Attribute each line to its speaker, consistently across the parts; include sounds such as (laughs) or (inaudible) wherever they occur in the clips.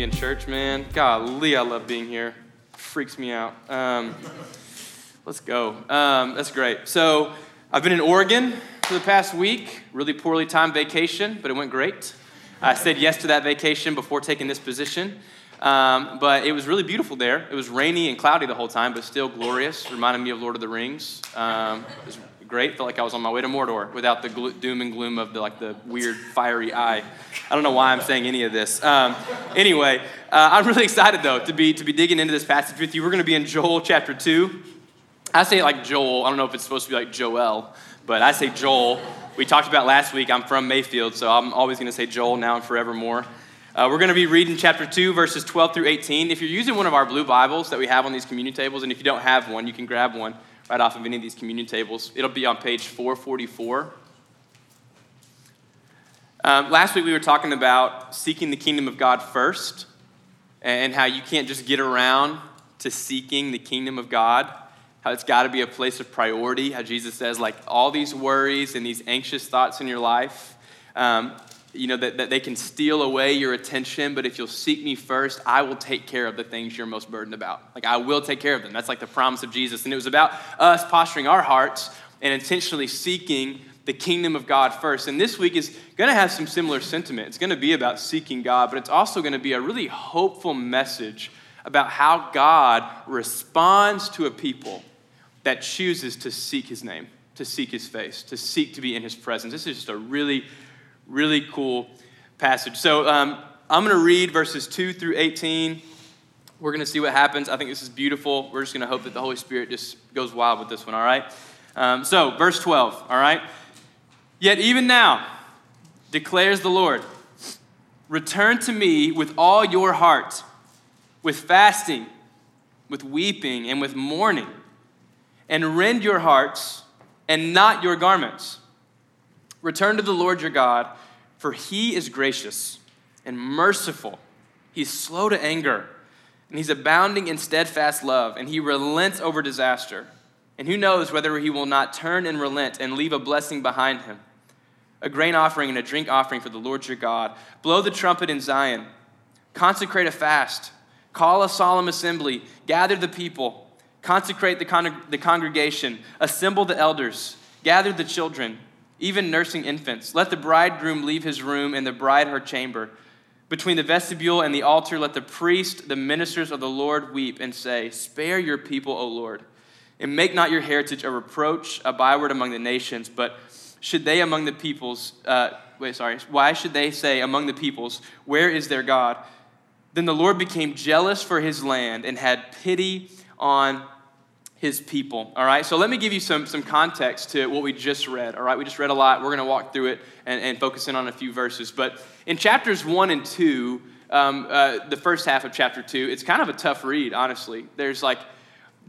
Speaker 1: be in church, man. Golly, I love being here. Freaks me out. Um, let's go. Um, that's great. So, I've been in Oregon for the past week. Really poorly timed vacation, but it went great. I said yes to that vacation before taking this position. Um, but it was really beautiful there. It was rainy and cloudy the whole time, but still glorious. Reminded me of Lord of the Rings. Um, it was great. Felt like I was on my way to Mordor without the glo- doom and gloom of the like the weird fiery eye. I don't know why I'm saying any of this. Um, anyway, uh, I'm really (laughs) excited though to be to be digging into this passage with you. We're going to be in Joel chapter two. I say it like Joel. I don't know if it's supposed to be like Joel, but I say Joel. We talked about last week. I'm from Mayfield, so I'm always going to say Joel now and forevermore. Uh, we're going to be reading chapter 2, verses 12 through 18. If you're using one of our blue Bibles that we have on these communion tables, and if you don't have one, you can grab one right off of any of these communion tables. It'll be on page 444. Um, last week we were talking about seeking the kingdom of God first and how you can't just get around to seeking the kingdom of God, how it's got to be a place of priority, how Jesus says, like, all these worries and these anxious thoughts in your life. Um, you know, that, that they can steal away your attention, but if you'll seek me first, I will take care of the things you're most burdened about. Like, I will take care of them. That's like the promise of Jesus. And it was about us posturing our hearts and intentionally seeking the kingdom of God first. And this week is going to have some similar sentiment. It's going to be about seeking God, but it's also going to be a really hopeful message about how God responds to a people that chooses to seek his name, to seek his face, to seek to be in his presence. This is just a really really cool passage. So um, I'm going to read verses 2 through 18. We're going to see what happens. I think this is beautiful. We're just going to hope that the Holy Spirit just goes wild with this one, all right? Um, so, verse 12, all right? Yet even now, declares the Lord, return to me with all your heart, with fasting, with weeping, and with mourning, and rend your hearts and not your garments. Return to the Lord your God, for he is gracious and merciful. He's slow to anger, and he's abounding in steadfast love, and he relents over disaster. And who knows whether he will not turn and relent and leave a blessing behind him? A grain offering and a drink offering for the Lord your God. Blow the trumpet in Zion. Consecrate a fast. Call a solemn assembly. Gather the people. Consecrate the, con- the congregation. Assemble the elders. Gather the children even nursing infants. Let the bridegroom leave his room and the bride her chamber. Between the vestibule and the altar, let the priest, the ministers of the Lord, weep and say, Spare your people, O Lord, and make not your heritage a reproach, a byword among the nations. But should they among the peoples, uh, wait, sorry, why should they say among the peoples, Where is their God? Then the Lord became jealous for his land and had pity on his people. All right, so let me give you some, some context to what we just read. All right, we just read a lot. We're going to walk through it and, and focus in on a few verses. But in chapters one and two, um, uh, the first half of chapter two, it's kind of a tough read, honestly. There's like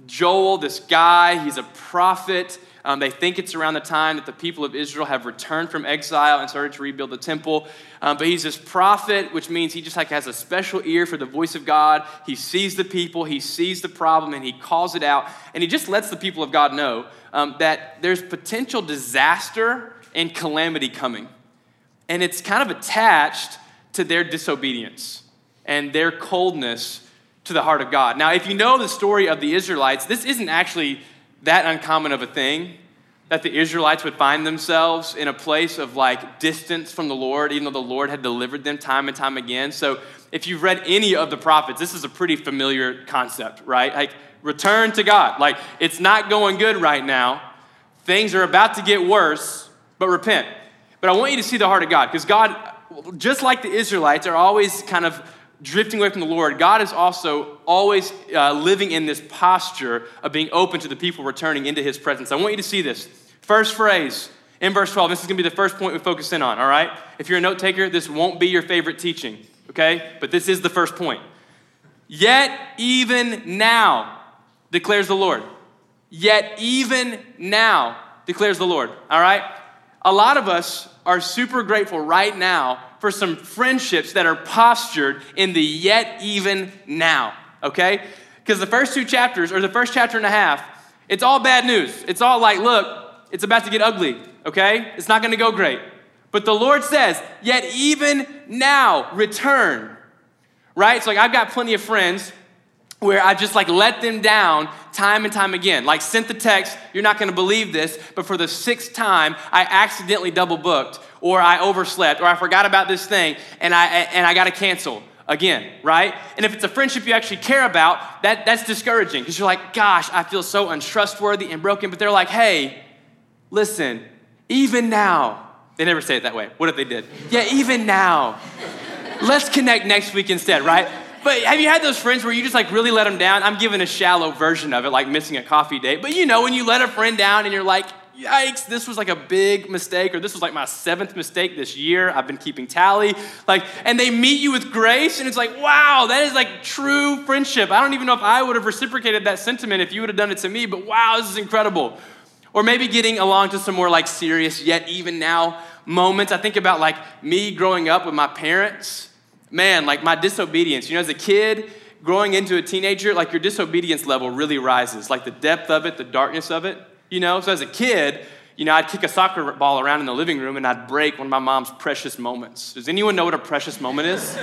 Speaker 1: Joel, this guy, he's a prophet. Um, they think it's around the time that the people of Israel have returned from exile and started to rebuild the temple. Um, but he's this prophet, which means he just like has a special ear for the voice of God. He sees the people, he sees the problem, and he calls it out. And he just lets the people of God know um, that there's potential disaster and calamity coming. And it's kind of attached to their disobedience and their coldness to the heart of God. Now, if you know the story of the Israelites, this isn't actually that uncommon of a thing that the Israelites would find themselves in a place of like distance from the Lord, even though the Lord had delivered them time and time again. So, if you've read any of the prophets, this is a pretty familiar concept, right? Like, return to God. Like, it's not going good right now. Things are about to get worse, but repent. But I want you to see the heart of God because God, just like the Israelites, are always kind of drifting away from the Lord, God is also always uh, living in this posture of being open to the people returning into his presence. I want you to see this. First phrase in verse 12, this is going to be the first point we focus in on, all right? If you're a note taker, this won't be your favorite teaching, okay? But this is the first point. Yet even now, declares the Lord. Yet even now, declares the Lord, all right? A lot of us are super grateful right now for some friendships that are postured in the yet even now, okay? Because the first two chapters, or the first chapter and a half, it's all bad news. It's all like, look, it's about to get ugly, okay? It's not gonna go great. But the Lord says, yet even now, return. right? So like I've got plenty of friends where I just like let them down time and time again. Like sent the text, you're not gonna believe this, but for the sixth time, I accidentally double booked, or I overslept, or I forgot about this thing, and I and I gotta cancel again, right? And if it's a friendship you actually care about, that, that's discouraging because you're like, gosh, I feel so untrustworthy and broken. But they're like, hey, listen, even now, they never say it that way. What if they did? Yeah, even now. Let's connect next week instead, right? But have you had those friends where you just like really let them down? I'm giving a shallow version of it, like missing a coffee date. But you know, when you let a friend down and you're like, yikes, this was like a big mistake, or this was like my seventh mistake this year. I've been keeping tally. Like, and they meet you with grace, and it's like, wow, that is like true friendship. I don't even know if I would have reciprocated that sentiment if you would have done it to me, but wow, this is incredible. Or maybe getting along to some more like serious, yet even now moments. I think about like me growing up with my parents. Man, like my disobedience. You know, as a kid, growing into a teenager, like your disobedience level really rises. Like the depth of it, the darkness of it. You know, so as a kid, you know, I'd kick a soccer ball around in the living room and I'd break one of my mom's precious moments. Does anyone know what a precious moment is? (laughs)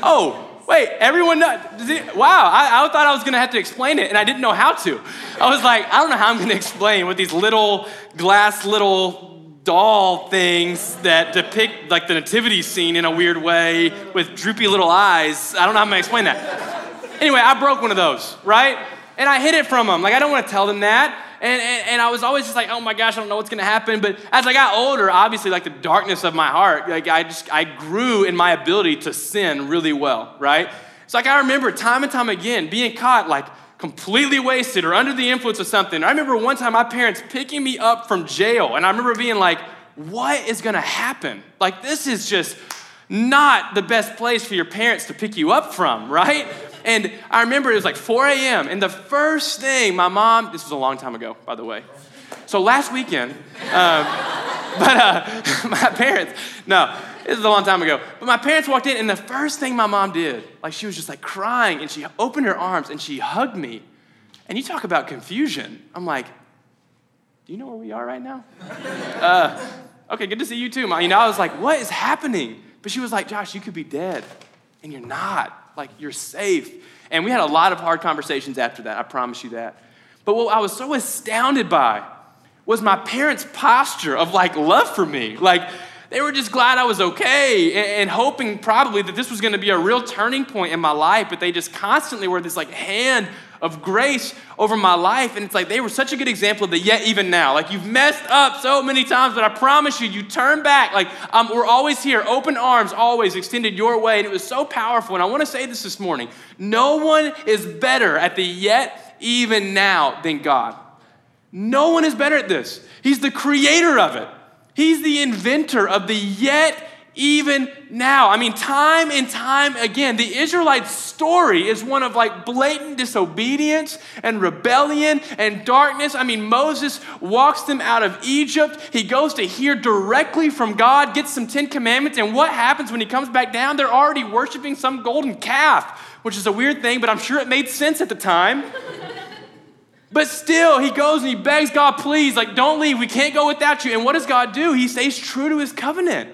Speaker 1: oh, wait, everyone know? It, wow, I, I, thought I was gonna have to explain it and I didn't know how to. I was like, I don't know how I'm gonna explain what these little glass little doll things that depict like the nativity scene in a weird way with droopy little eyes. I don't know how I'm gonna explain that. Anyway, I broke one of those, right? And I hid it from them. Like, I don't wanna tell them that. And, and, and, I was always just like, oh my gosh, I don't know what's gonna happen. But as I got older, obviously, like the darkness of my heart, like I just, I grew in my ability to sin really well, right? So like I remember time and time again being caught like completely wasted or under the influence of something. I remember one time my parents picking me up from jail, and I remember being like, what is gonna happen? Like, this is just not the best place for your parents to pick you up from, right? And I remember it was like 4 a.m. And the first thing my mom, this was a long time ago, by the way. So last weekend, um, (laughs) but uh, (laughs) my parents, no, this is a long time ago. But my parents walked in, and the first thing my mom did, like she was just like crying, and she opened her arms and she hugged me. And you talk about confusion. I'm like, do you know where we are right now? (laughs) Uh, okay, good to see you too, mom. You know, I was like, what is happening? But she was like, Josh, you could be dead, and you're not. Like, you're safe. And we had a lot of hard conversations after that, I promise you that. But what I was so astounded by was my parents' posture of like love for me. Like, they were just glad I was okay and, hoping probably that this was going to be a real turning point in my life, but they just constantly were this like hand of grace over my life. And it's like they were such a good example of the yet even now. Like you've messed up so many times, but I promise you, you turn back. Like um, we're always here, open arms, always extended your way. And it was so powerful. And I want to say this this morning no one is better at the yet even now than God. No one is better at this. He's the creator of it. He's the inventor of the yet even now. I mean, time and time again, the Israelite story is one of like blatant disobedience and rebellion and darkness. I mean, Moses walks them out of Egypt. He goes to hear directly from God, gets some Ten Commandments, and what happens when he comes back down? They're already worshiping some golden calf, which is a weird thing, but I'm sure it made sense at the time. But still, he goes and he begs God, please, like, don't leave. We can't go without you. And what does God do? He stays true to his covenant.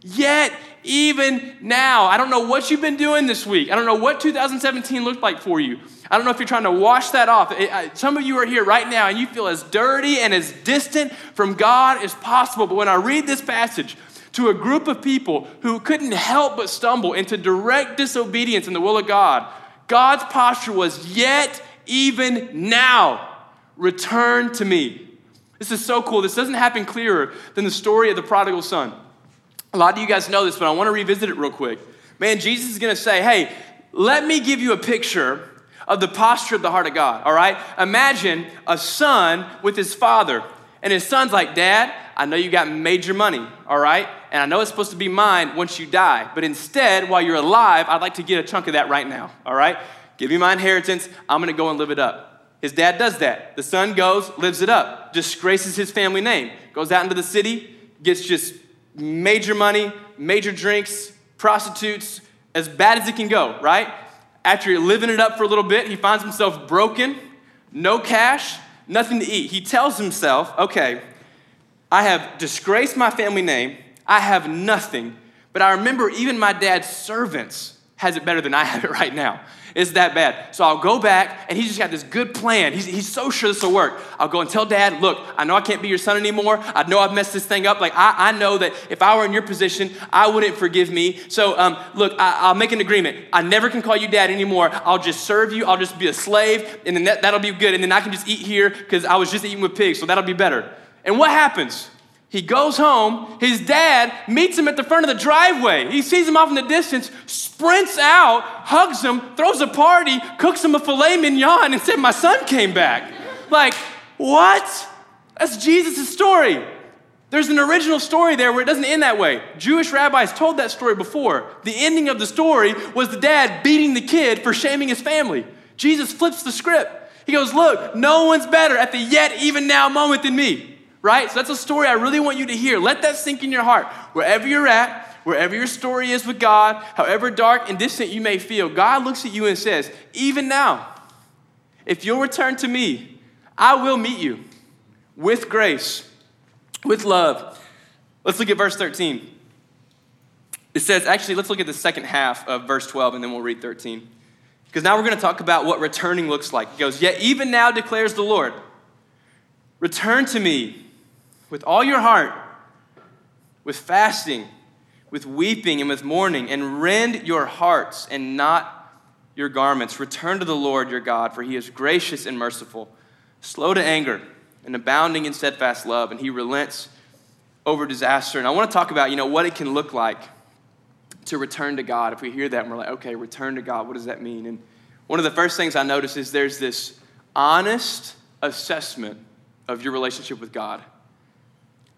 Speaker 1: Yet, even now, I don't know what you've been doing this week. I don't know what 2017 looked like for you. I don't know if you're trying to wash that off. some of you are here right now and you feel as dirty and as distant from God as possible. But when I read this passage to a group of people who couldn't help but stumble into direct disobedience in the will of God, God's posture was, Yet even now, return to me. This is so cool. This doesn't happen clearer than the story of the prodigal son. A lot of you guys know this, but I want to revisit it real quick. Man, Jesus is going to say, hey, let me give you a picture of the posture of the heart of God, all right? Imagine a son with his father, and his son's like, Dad, I know you got major money, all right? And I know it's supposed to be mine once you die, but instead, while you're alive, I'd like to get a chunk of that right now, all right? Give me my inheritance. I'm going to go and live it up. His dad does that. The son goes, lives it up, disgraces his family name, goes out into the city, gets just major money, major drinks, prostitutes, as bad as it can go, right? After living it up for a little bit, he finds himself broken, no cash, nothing to eat. He tells himself, okay, I have disgraced my family name, I have nothing, but I remember even my dad's servants has it better than I have it (laughs) right now. It's that bad. So I'll go back, and he's just got this good plan. He's, he's so sure this will work. I'll go and tell dad, look, I know I can't be your son anymore. I know I've messed this thing up. Like, I, I know that if I were in your position, I wouldn't forgive me. So, um, look, I, will make an agreement. I never can call you dad anymore. I'll just serve you. I'll just be a slave, and then that, that'll be good. And then I can just eat here because I was just eating with pigs, so that'll be better. And what happens? He goes home. His dad meets him at the front of the driveway. He sees him off in the distance, sprints out, hugs him, throws a party, cooks him a filet mignon, and said, My son came back. Like, what? That's Jesus' story. There's an original story there where it doesn't end that way. Jewish rabbis told that story before. The ending of the story was the dad beating the kid for shaming his family. Jesus flips the script. He goes, Look, no one's better at the yet, even now moment than me right? So that's a story I really want you to hear. Let that sink in your heart. Wherever you're at, wherever your story is with God, however dark and distant you may feel, God looks at you and says, Even now, if you'll return to me, I will meet you with grace, with love. Let's look at verse 13. It says, actually, let's look at the second half of verse 12 and then we'll read 13. Because now we're going to talk about what returning looks like. It goes, Yet even now declares the Lord, return to me with all your heart, with fasting, with weeping, and with mourning, and rend your hearts and not your garments. Return to the Lord your God, for he is gracious and merciful, slow to anger, and abounding in steadfast love, and he relents over disaster. And I want to talk about, you know, what it can look like to return to God. If we hear that and we're like, okay, return to God, what does that mean? And one of the first things I notice is there's this honest assessment of your relationship with God.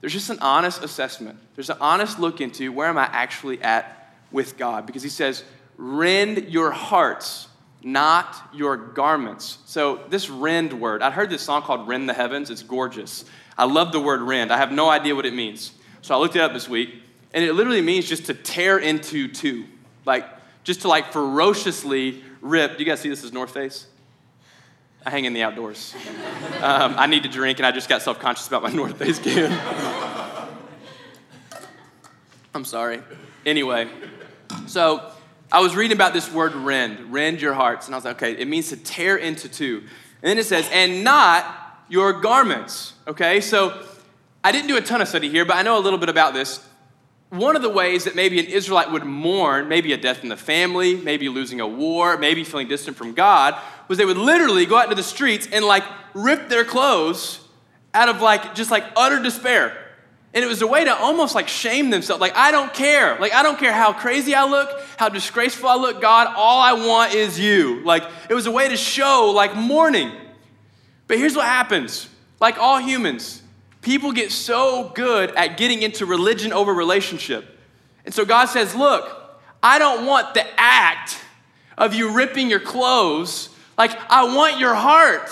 Speaker 1: There's just an honest assessment. There's an honest look into where am I actually at with God? Because he says, rend your hearts, not your garments. So, this rend word, I heard this song called Rend the Heavens. It's gorgeous. I love the word rend. I have no idea what it means. So, I looked it up this week, and it literally means just to tear into two. Like, just to like ferociously rip. Do you guys see this as North Face? I hang in the outdoors. Um, I need to drink, and I just got self conscious about my (laughs) North Face can. I'm sorry. Anyway, so I was reading about this word rend, rend your hearts, and I was like, okay, it means to tear into two. And then it says, and not your garments. Okay, so I didn't do a ton of study here, but I know a little bit about this. One of the ways that maybe an Israelite would mourn, maybe a death in the family, maybe losing a war, maybe feeling distant from God, was they would literally go out into the streets and like rip their clothes out of like just like utter despair. And it was a way to almost like shame themselves. Like, I don't care. Like, I don't care how crazy I look, how disgraceful I look. God, all I want is you. Like, it was a way to show like mourning. But here's what happens like all humans, people get so good at getting into religion over relationship. And so God says, Look, I don't want the act of you ripping your clothes like, I want your heart.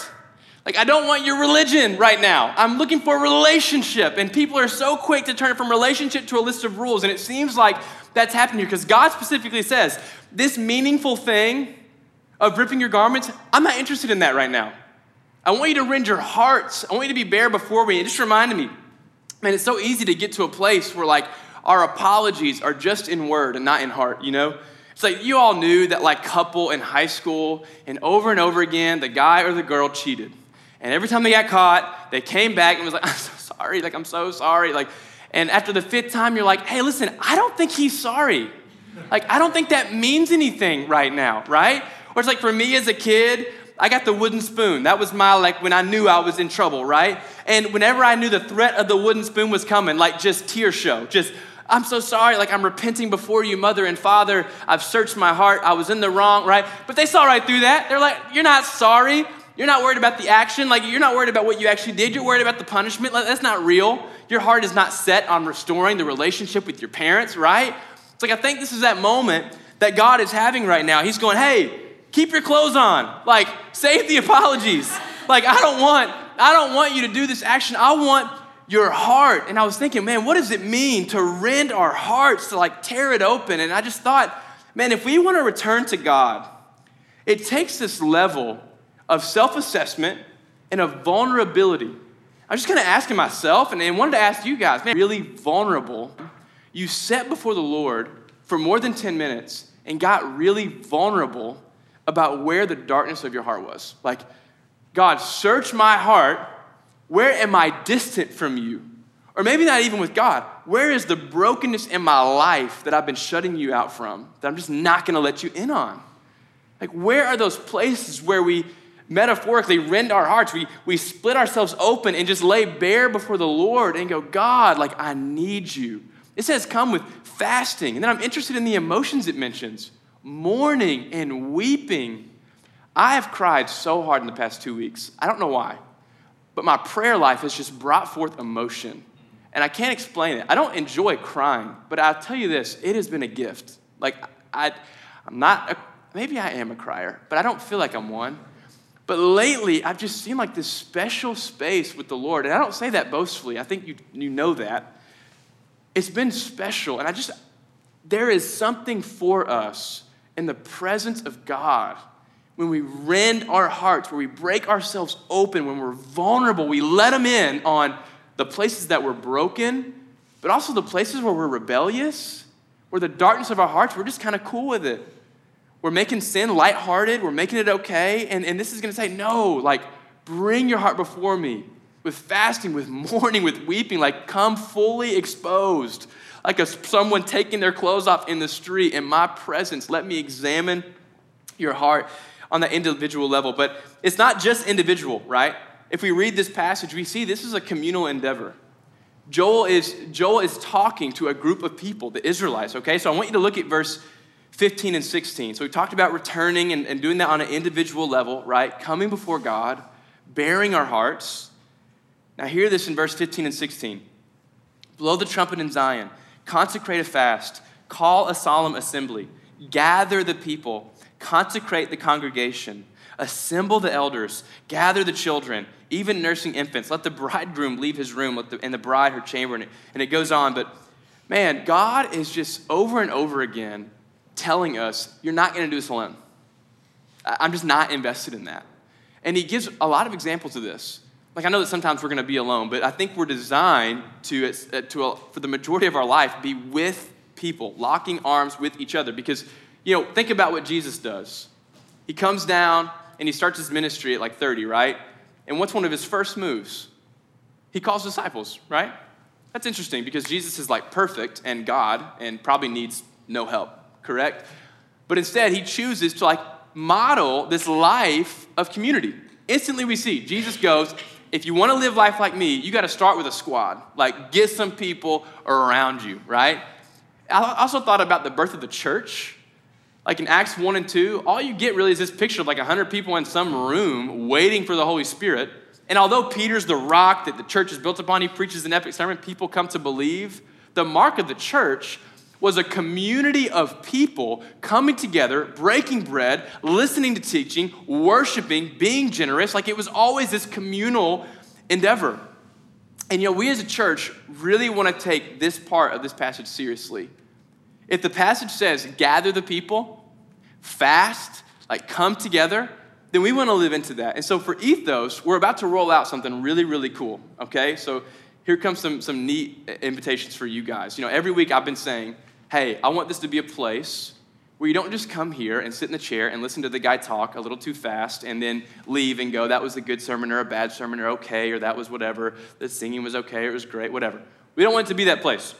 Speaker 1: Like, I don't want your religion right now. I'm looking for a relationship. And people are so quick to turn it from relationship to a list of rules. And it seems like that's happening here because God specifically says, this meaningful thing of ripping your garments, I'm not interested in that right now. I want you to rend your hearts. I want you to be bare before me. It just reminded me, man, it's so easy to get to a place where like our apologies are just in word and not in heart, you know? It's like you all knew that like couple in high school, and over and over again, the guy or the girl cheated. And every time they got caught, they came back and was like, (laughs) I'm so sorry, like I'm so sorry. Like, and after the fifth time, you're like, hey, listen, I don't think he's sorry. Like, I don't think that means anything right now, right? Or it's like for me as a kid, I got the wooden spoon. That was my, like, when I knew I was in trouble, right? And whenever I knew the threat of the wooden spoon was coming, like, just tear show, just I'm so sorry. Like, I'm repenting before you, mother and father. I've searched my heart. I was in the wrong, right? But they saw right through that. They're like, You're not sorry. You're not worried about the action. Like, you're not worried about what you actually did. You're worried about the punishment. Like, that's not real. Your heart is not set on restoring the relationship with your parents, right? It's like, I think this is that moment that God is having right now. He's going, Hey, keep your clothes on. Like, save the apologies. Like, I don't want. I don't want you to do this action. I want your heart. And I was thinking, man, what does it mean to rend our hearts, to like tear it open? And I just thought, man, if we want to return to God, it takes this level of self assessment and of vulnerability. I'm just kind of asking myself and, and wanted to ask you guys, man, really vulnerable. You sat before the Lord for more than 10 minutes and got really vulnerable about where the darkness of your heart was. Like, God, search my heart. Where am I distant from you? Or maybe not even with God. Where is the brokenness in my life that I've been shutting you out from, that I'm just not gonna let you in on? Like, where are those places where we metaphorically rend our hearts? We, we split ourselves open and just lay bare before the Lord and go, God, like, I need you. It says, come with fasting. And then I'm interested in the emotions it mentions mourning and weeping. I have cried so hard in the past two weeks. I don't know why, but my prayer life has just brought forth emotion. And I can't explain it. I don't enjoy crying, but I'll tell you this it has been a gift. Like, I, I'm not, a, maybe I am a crier, but I don't feel like I'm one. But lately, I've just seen like this special space with the Lord. And I don't say that boastfully, I think you, you know that. It's been special. And I just, there is something for us in the presence of God when we rend our hearts, where we break ourselves open, when we're vulnerable, we let Him in on the places that we're broken, but also the places where we're rebellious, where the darkness of our hearts, we're just kind of cool with it. We're making sin lighthearted, we're making it okay. And, and this is to say, no, like, bring your heart before me with fasting, with (laughs) mourning, with weeping, like come fully exposed, like a, someone taking their clothes off in the street in my presence. Let me examine your heart on the individual level. But it's not just individual, right? If we read this passage, we see this is a communal endeavor. Joel is, Joel is talking to a group of people, the Israelites, okay? So I want you to look at verse 15 and 16. So we talked about returning and, and doing that on an individual level, right? Coming before God, bearing our hearts. Now, hear this in verse 15 and 16. Blow the trumpet in Zion, consecrate a fast, call a solemn assembly, gather the people, consecrate the congregation, assemble the elders, gather the children, even nursing infants. Let the bridegroom leave his room the, and the bride her chamber. And it, and it goes on. But man, God is just over and over again telling us, you're not going to do this alone. I'm just not invested in that. And he gives a lot of examples of this. Like, I know that sometimes we're going to be alone, but I think we're designed to, uh, to uh, for the majority of our life, be with people, locking arms with each other. Because, you know, think about what Jesus does. He comes down and he starts his ministry at like 30, right? And what's one of his first moves? He calls disciples, right? That's interesting because Jesus is like perfect and God and probably needs no help, correct? But instead, he chooses to like model this life of community. Instantly, we see Jesus goes, if you want to live life like me, you got to start with a squad. Like, get some people around you, right? I also thought about the birth of the church. Like in Acts 1 and 2, all you get really is this picture of like 100 people in some room waiting for the Holy Spirit. And although Peter's the rock that the church is built upon, he preaches an epic sermon, people come to believe. The mark of the church was a community of people coming together, breaking bread, listening to teaching, worshiping, being generous. Like it was always this communal endeavor. And you know, we as a church really want to take this part of this passage seriously. If the passage says, gather the people, fast, like come together, then we want to live into that. And so for Ethos, we're about to roll out something really, really cool, okay? So here comes some, some neat invitations for you guys. You know, every week I've been saying, hey, I want this to be a place where you don't just come here and sit in the chair and listen to the guy talk a little too fast and then leave and go, that was a good sermon or a bad sermon or okay, or that was whatever, the singing was okay, it was great, whatever. We don't want it to be that place.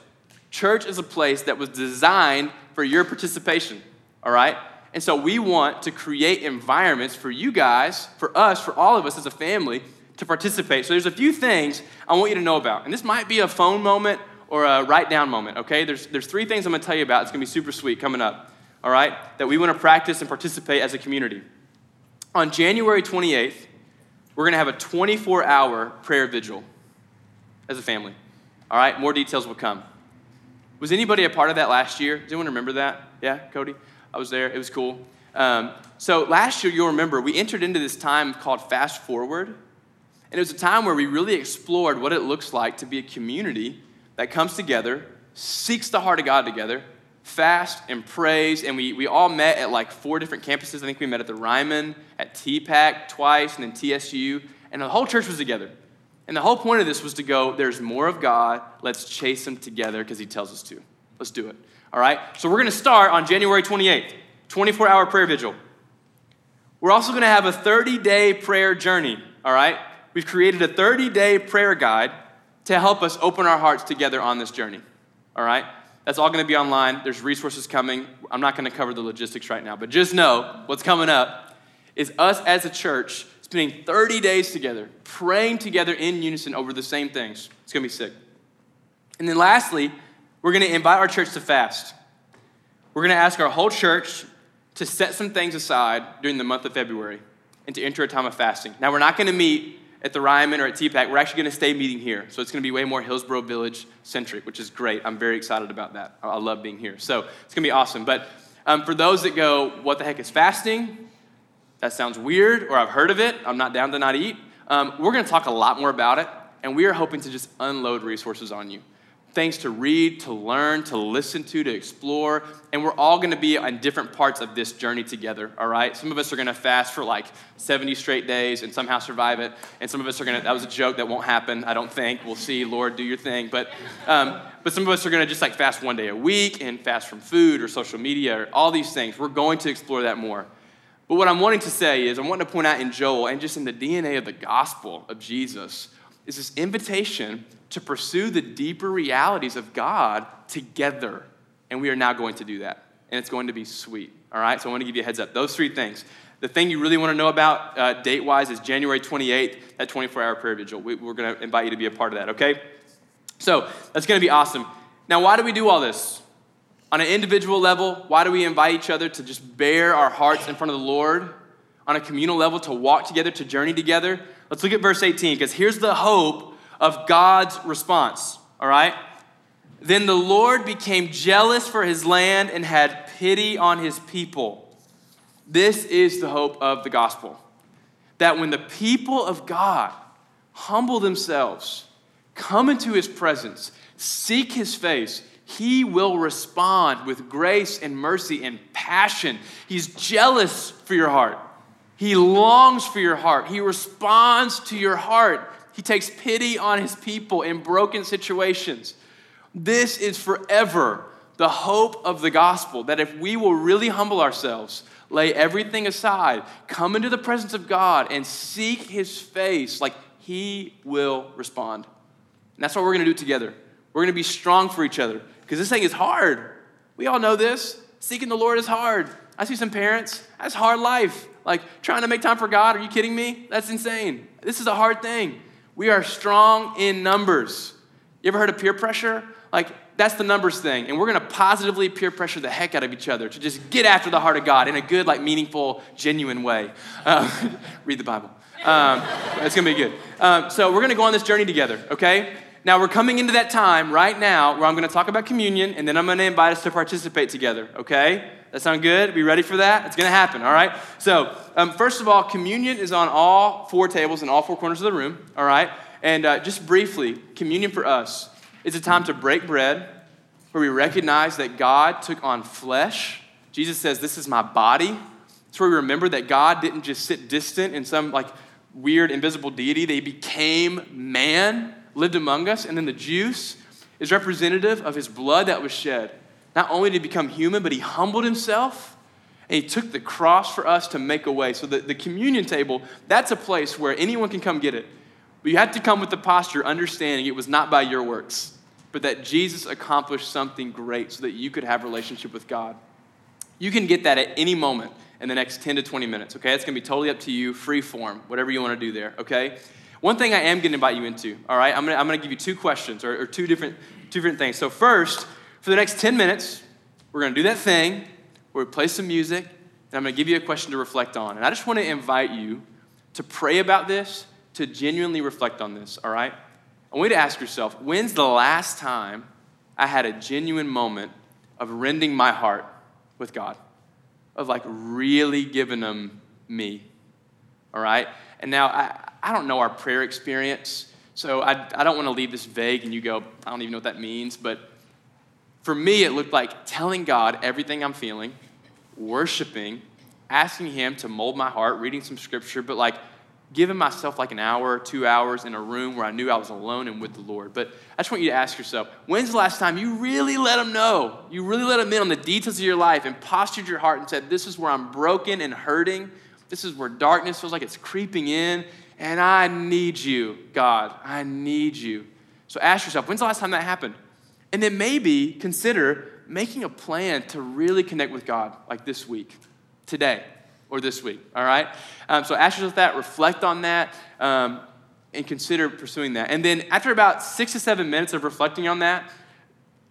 Speaker 1: Church is a place that was designed for your participation, all right? And so we want to create environments for you guys, for us, for all of us as a family to participate. So there's a few things I want you to know about. And this might be a phone moment or a write down moment, okay? There's, there's three things I'm gonna tell you about. It's gonna be super sweet coming up, all right? That we wanna practice and participate as a community. On January 28th, we're gonna have a 24 hour prayer vigil as a family, all right? More details will come. Was anybody a part of that last year? Does anyone remember that? Yeah, Cody? I was there. It was cool. Um, so last year, you'll remember, we entered into this time called Fast Forward. And it was a time where we really explored what it looks like to be a community that comes together, seeks the heart of God together, fast and prays. And we, we all met at like four different campuses. I think we met at the Ryman, at TPAC twice, and then TSU. And the whole church was together. And the whole point of this was to go, there's more of God. Let's chase him together because he tells us to. Let's do it. All right? So we're going to start on January 28th, 24 hour prayer vigil. We're also going to have a 30 day prayer journey. All right? We've created a 30 day prayer guide to help us open our hearts together on this journey. All right? That's all going to be online. There's resources coming. I'm not going to cover the logistics right now, but just know what's coming up is us as a church spending 30 days together, praying together in unison over the same things. It's going to be sick. And then lastly, we're going to invite our church to fast. We're going to ask our whole church to set some things aside during the month of February and to enter a time of fasting. Now, we're not going to meet at the Ryman or at TPAC. We're actually going to stay meeting here. So it's going to be way more Hillsboro Village centric, which is great. I'm very excited about that. I love being here. So it's going to be awesome. But um, for those that go, what the heck is fasting? That sounds weird, or I've heard of it. I'm not down to not eat. Um, we're going to talk a lot more about it, and we are hoping to just unload resources on you things to read, to learn, to listen to, to explore. And we're all going to be on different parts of this journey together, all right? Some of us are going to fast for like 70 straight days and somehow survive it. And some of us are going to, that was a joke that won't happen, I don't think. We'll see, Lord, do your thing. But, um, but some of us are going to just like fast one day a week and fast from food or social media or all these things. We're going to explore that more. But what I'm wanting to say is, I'm wanting to point out in Joel and just in the DNA of the gospel of Jesus is this invitation to pursue the deeper realities of God together. And we are now going to do that. And it's going to be sweet. All right? So I want to give you a heads up. Those three things. The thing you really want to know about uh, date wise is January 28th, that 24 hour prayer vigil. We, we're going to invite you to be a part of that, okay? So that's going to be awesome. Now, why do we do all this? On an individual level, why do we invite each other to just bear our hearts in front of the Lord? On a communal level, to walk together, to journey together? Let's look at verse 18, because here's the hope of God's response, all right? Then the Lord became jealous for his land and had pity on his people. This is the hope of the gospel. That when the people of God humble themselves, come into his presence, seek his face, he will respond with grace and mercy and passion. He's jealous for your heart. He longs for your heart. He responds to your heart. He takes pity on his people in broken situations. This is forever the hope of the gospel that if we will really humble ourselves, lay everything aside, come into the presence of God, and seek his face, like he will respond. And that's what we're going to do together. We're going to be strong for each other because this thing is hard. We all know this. Seeking the Lord is hard. I see some parents, that's hard life. Like trying to make time for God, are you kidding me? That's insane. This is a hard thing. We are strong in numbers. You ever heard of peer pressure? Like, that's the numbers thing. And we're going to positively peer pressure the heck out of each other to just get after the heart of God in a good, like, meaningful, genuine way. Uh, (laughs) read the Bible. Um, it's going to be good. Um, so, we're going to go on this journey together, okay? Now, we're coming into that time right now where I'm going to talk about communion and then I'm going to invite us to participate together, okay? That sound good? Be ready for that? It's going to happen, all right? So, um, first of all, communion is on all four tables in all four corners of the room, all right? And uh, just briefly, communion for us is a time to break bread where we recognize that God took on flesh. Jesus says, This is my body. It's where we remember that God didn't just sit distant in some like weird invisible deity, they became man, lived among us. And then the juice is representative of his blood that was shed not only did he become human, but he humbled himself and he took the cross for us to make a way. So the, the communion table, that's a place where anyone can come get it. But you have to come with the posture, understanding it was not by your works, but that Jesus accomplished something great so that you could have relationship with God. You can get that at any moment in the next 10 to 20 minutes, okay? It's gonna be totally up to you, free form, whatever you wanna do there, okay? One thing I am gonna invite you into, all right? I'm gonna, I'm gonna give you two questions or, or two, different, two different things. So, first, for the next 10 minutes, we're going to do that thing where we play some music, and I'm going to give you a question to reflect on. And I just want to invite you to pray about this, to genuinely reflect on this, all right? I want you to ask yourself when's the last time I had a genuine moment of rending my heart with God? Of like really giving Him me, all right? And now I, I don't know our prayer experience, so I, I don't want to leave this vague and you go, I don't even know what that means, but for me, it looked like telling God everything I'm feeling, worshiping, asking Him to mold my heart, reading some scripture, but like giving myself like an hour, two hours in a room where I knew I was alone and with the Lord. But I just want you to ask yourself when's the last time you really let Him know? You really let Him in on the details of your life and postured your heart and said, This is where I'm broken and hurting. This is where darkness feels like it's creeping in. And I need you, God. I need you. So ask yourself, when's the last time that happened? And then maybe consider making a plan to really connect with God, like this week, today, or this week, all right? Um, so ask yourself that, reflect on that, um, and consider pursuing that. And then after about six to seven minutes of reflecting on that,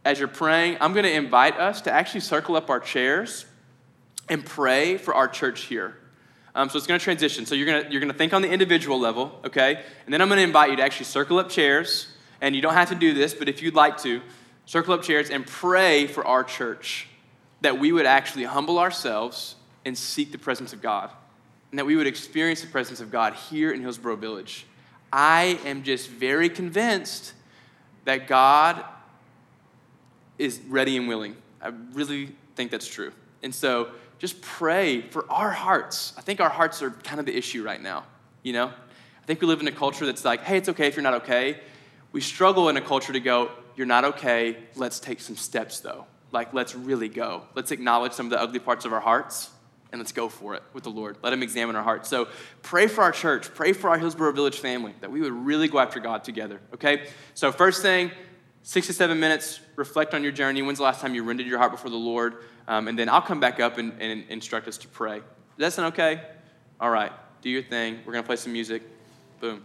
Speaker 1: as you're praying, I'm going to invite us to actually circle up our chairs and pray for our church here. Um, so it's going to transition. So you're going to, you're going to think on the individual level, okay? And then I'm going to invite you to actually circle up chairs. And you don't have to do this, but if you'd like to, circle up chairs and pray for our church that we would actually humble ourselves and seek the presence of God. And that we would experience the presence of God here in Hillsboro Village. I am just very convinced that God is ready and willing. I really think that's true. And so, just pray for our hearts. I think our hearts are kind of the issue right now, you know? I think we live in a culture that's like, hey, it's okay if you're not okay. We struggle in a culture to go, you're not okay, let's take some steps though. Like, let's really go. Let's acknowledge some of the ugly parts of our hearts and let's go for it with the Lord. Let Him examine our hearts. So pray for our church, pray for our Hillsboro Village family that we would really go after God together, okay? So, first thing, six to seven minutes, reflect on your journey. When's the last time you rendered your heart before the Lord? Um, and then I'll come back up and, and instruct us to pray. Does that sound okay? All right, do your thing. We're to play some music. Boom.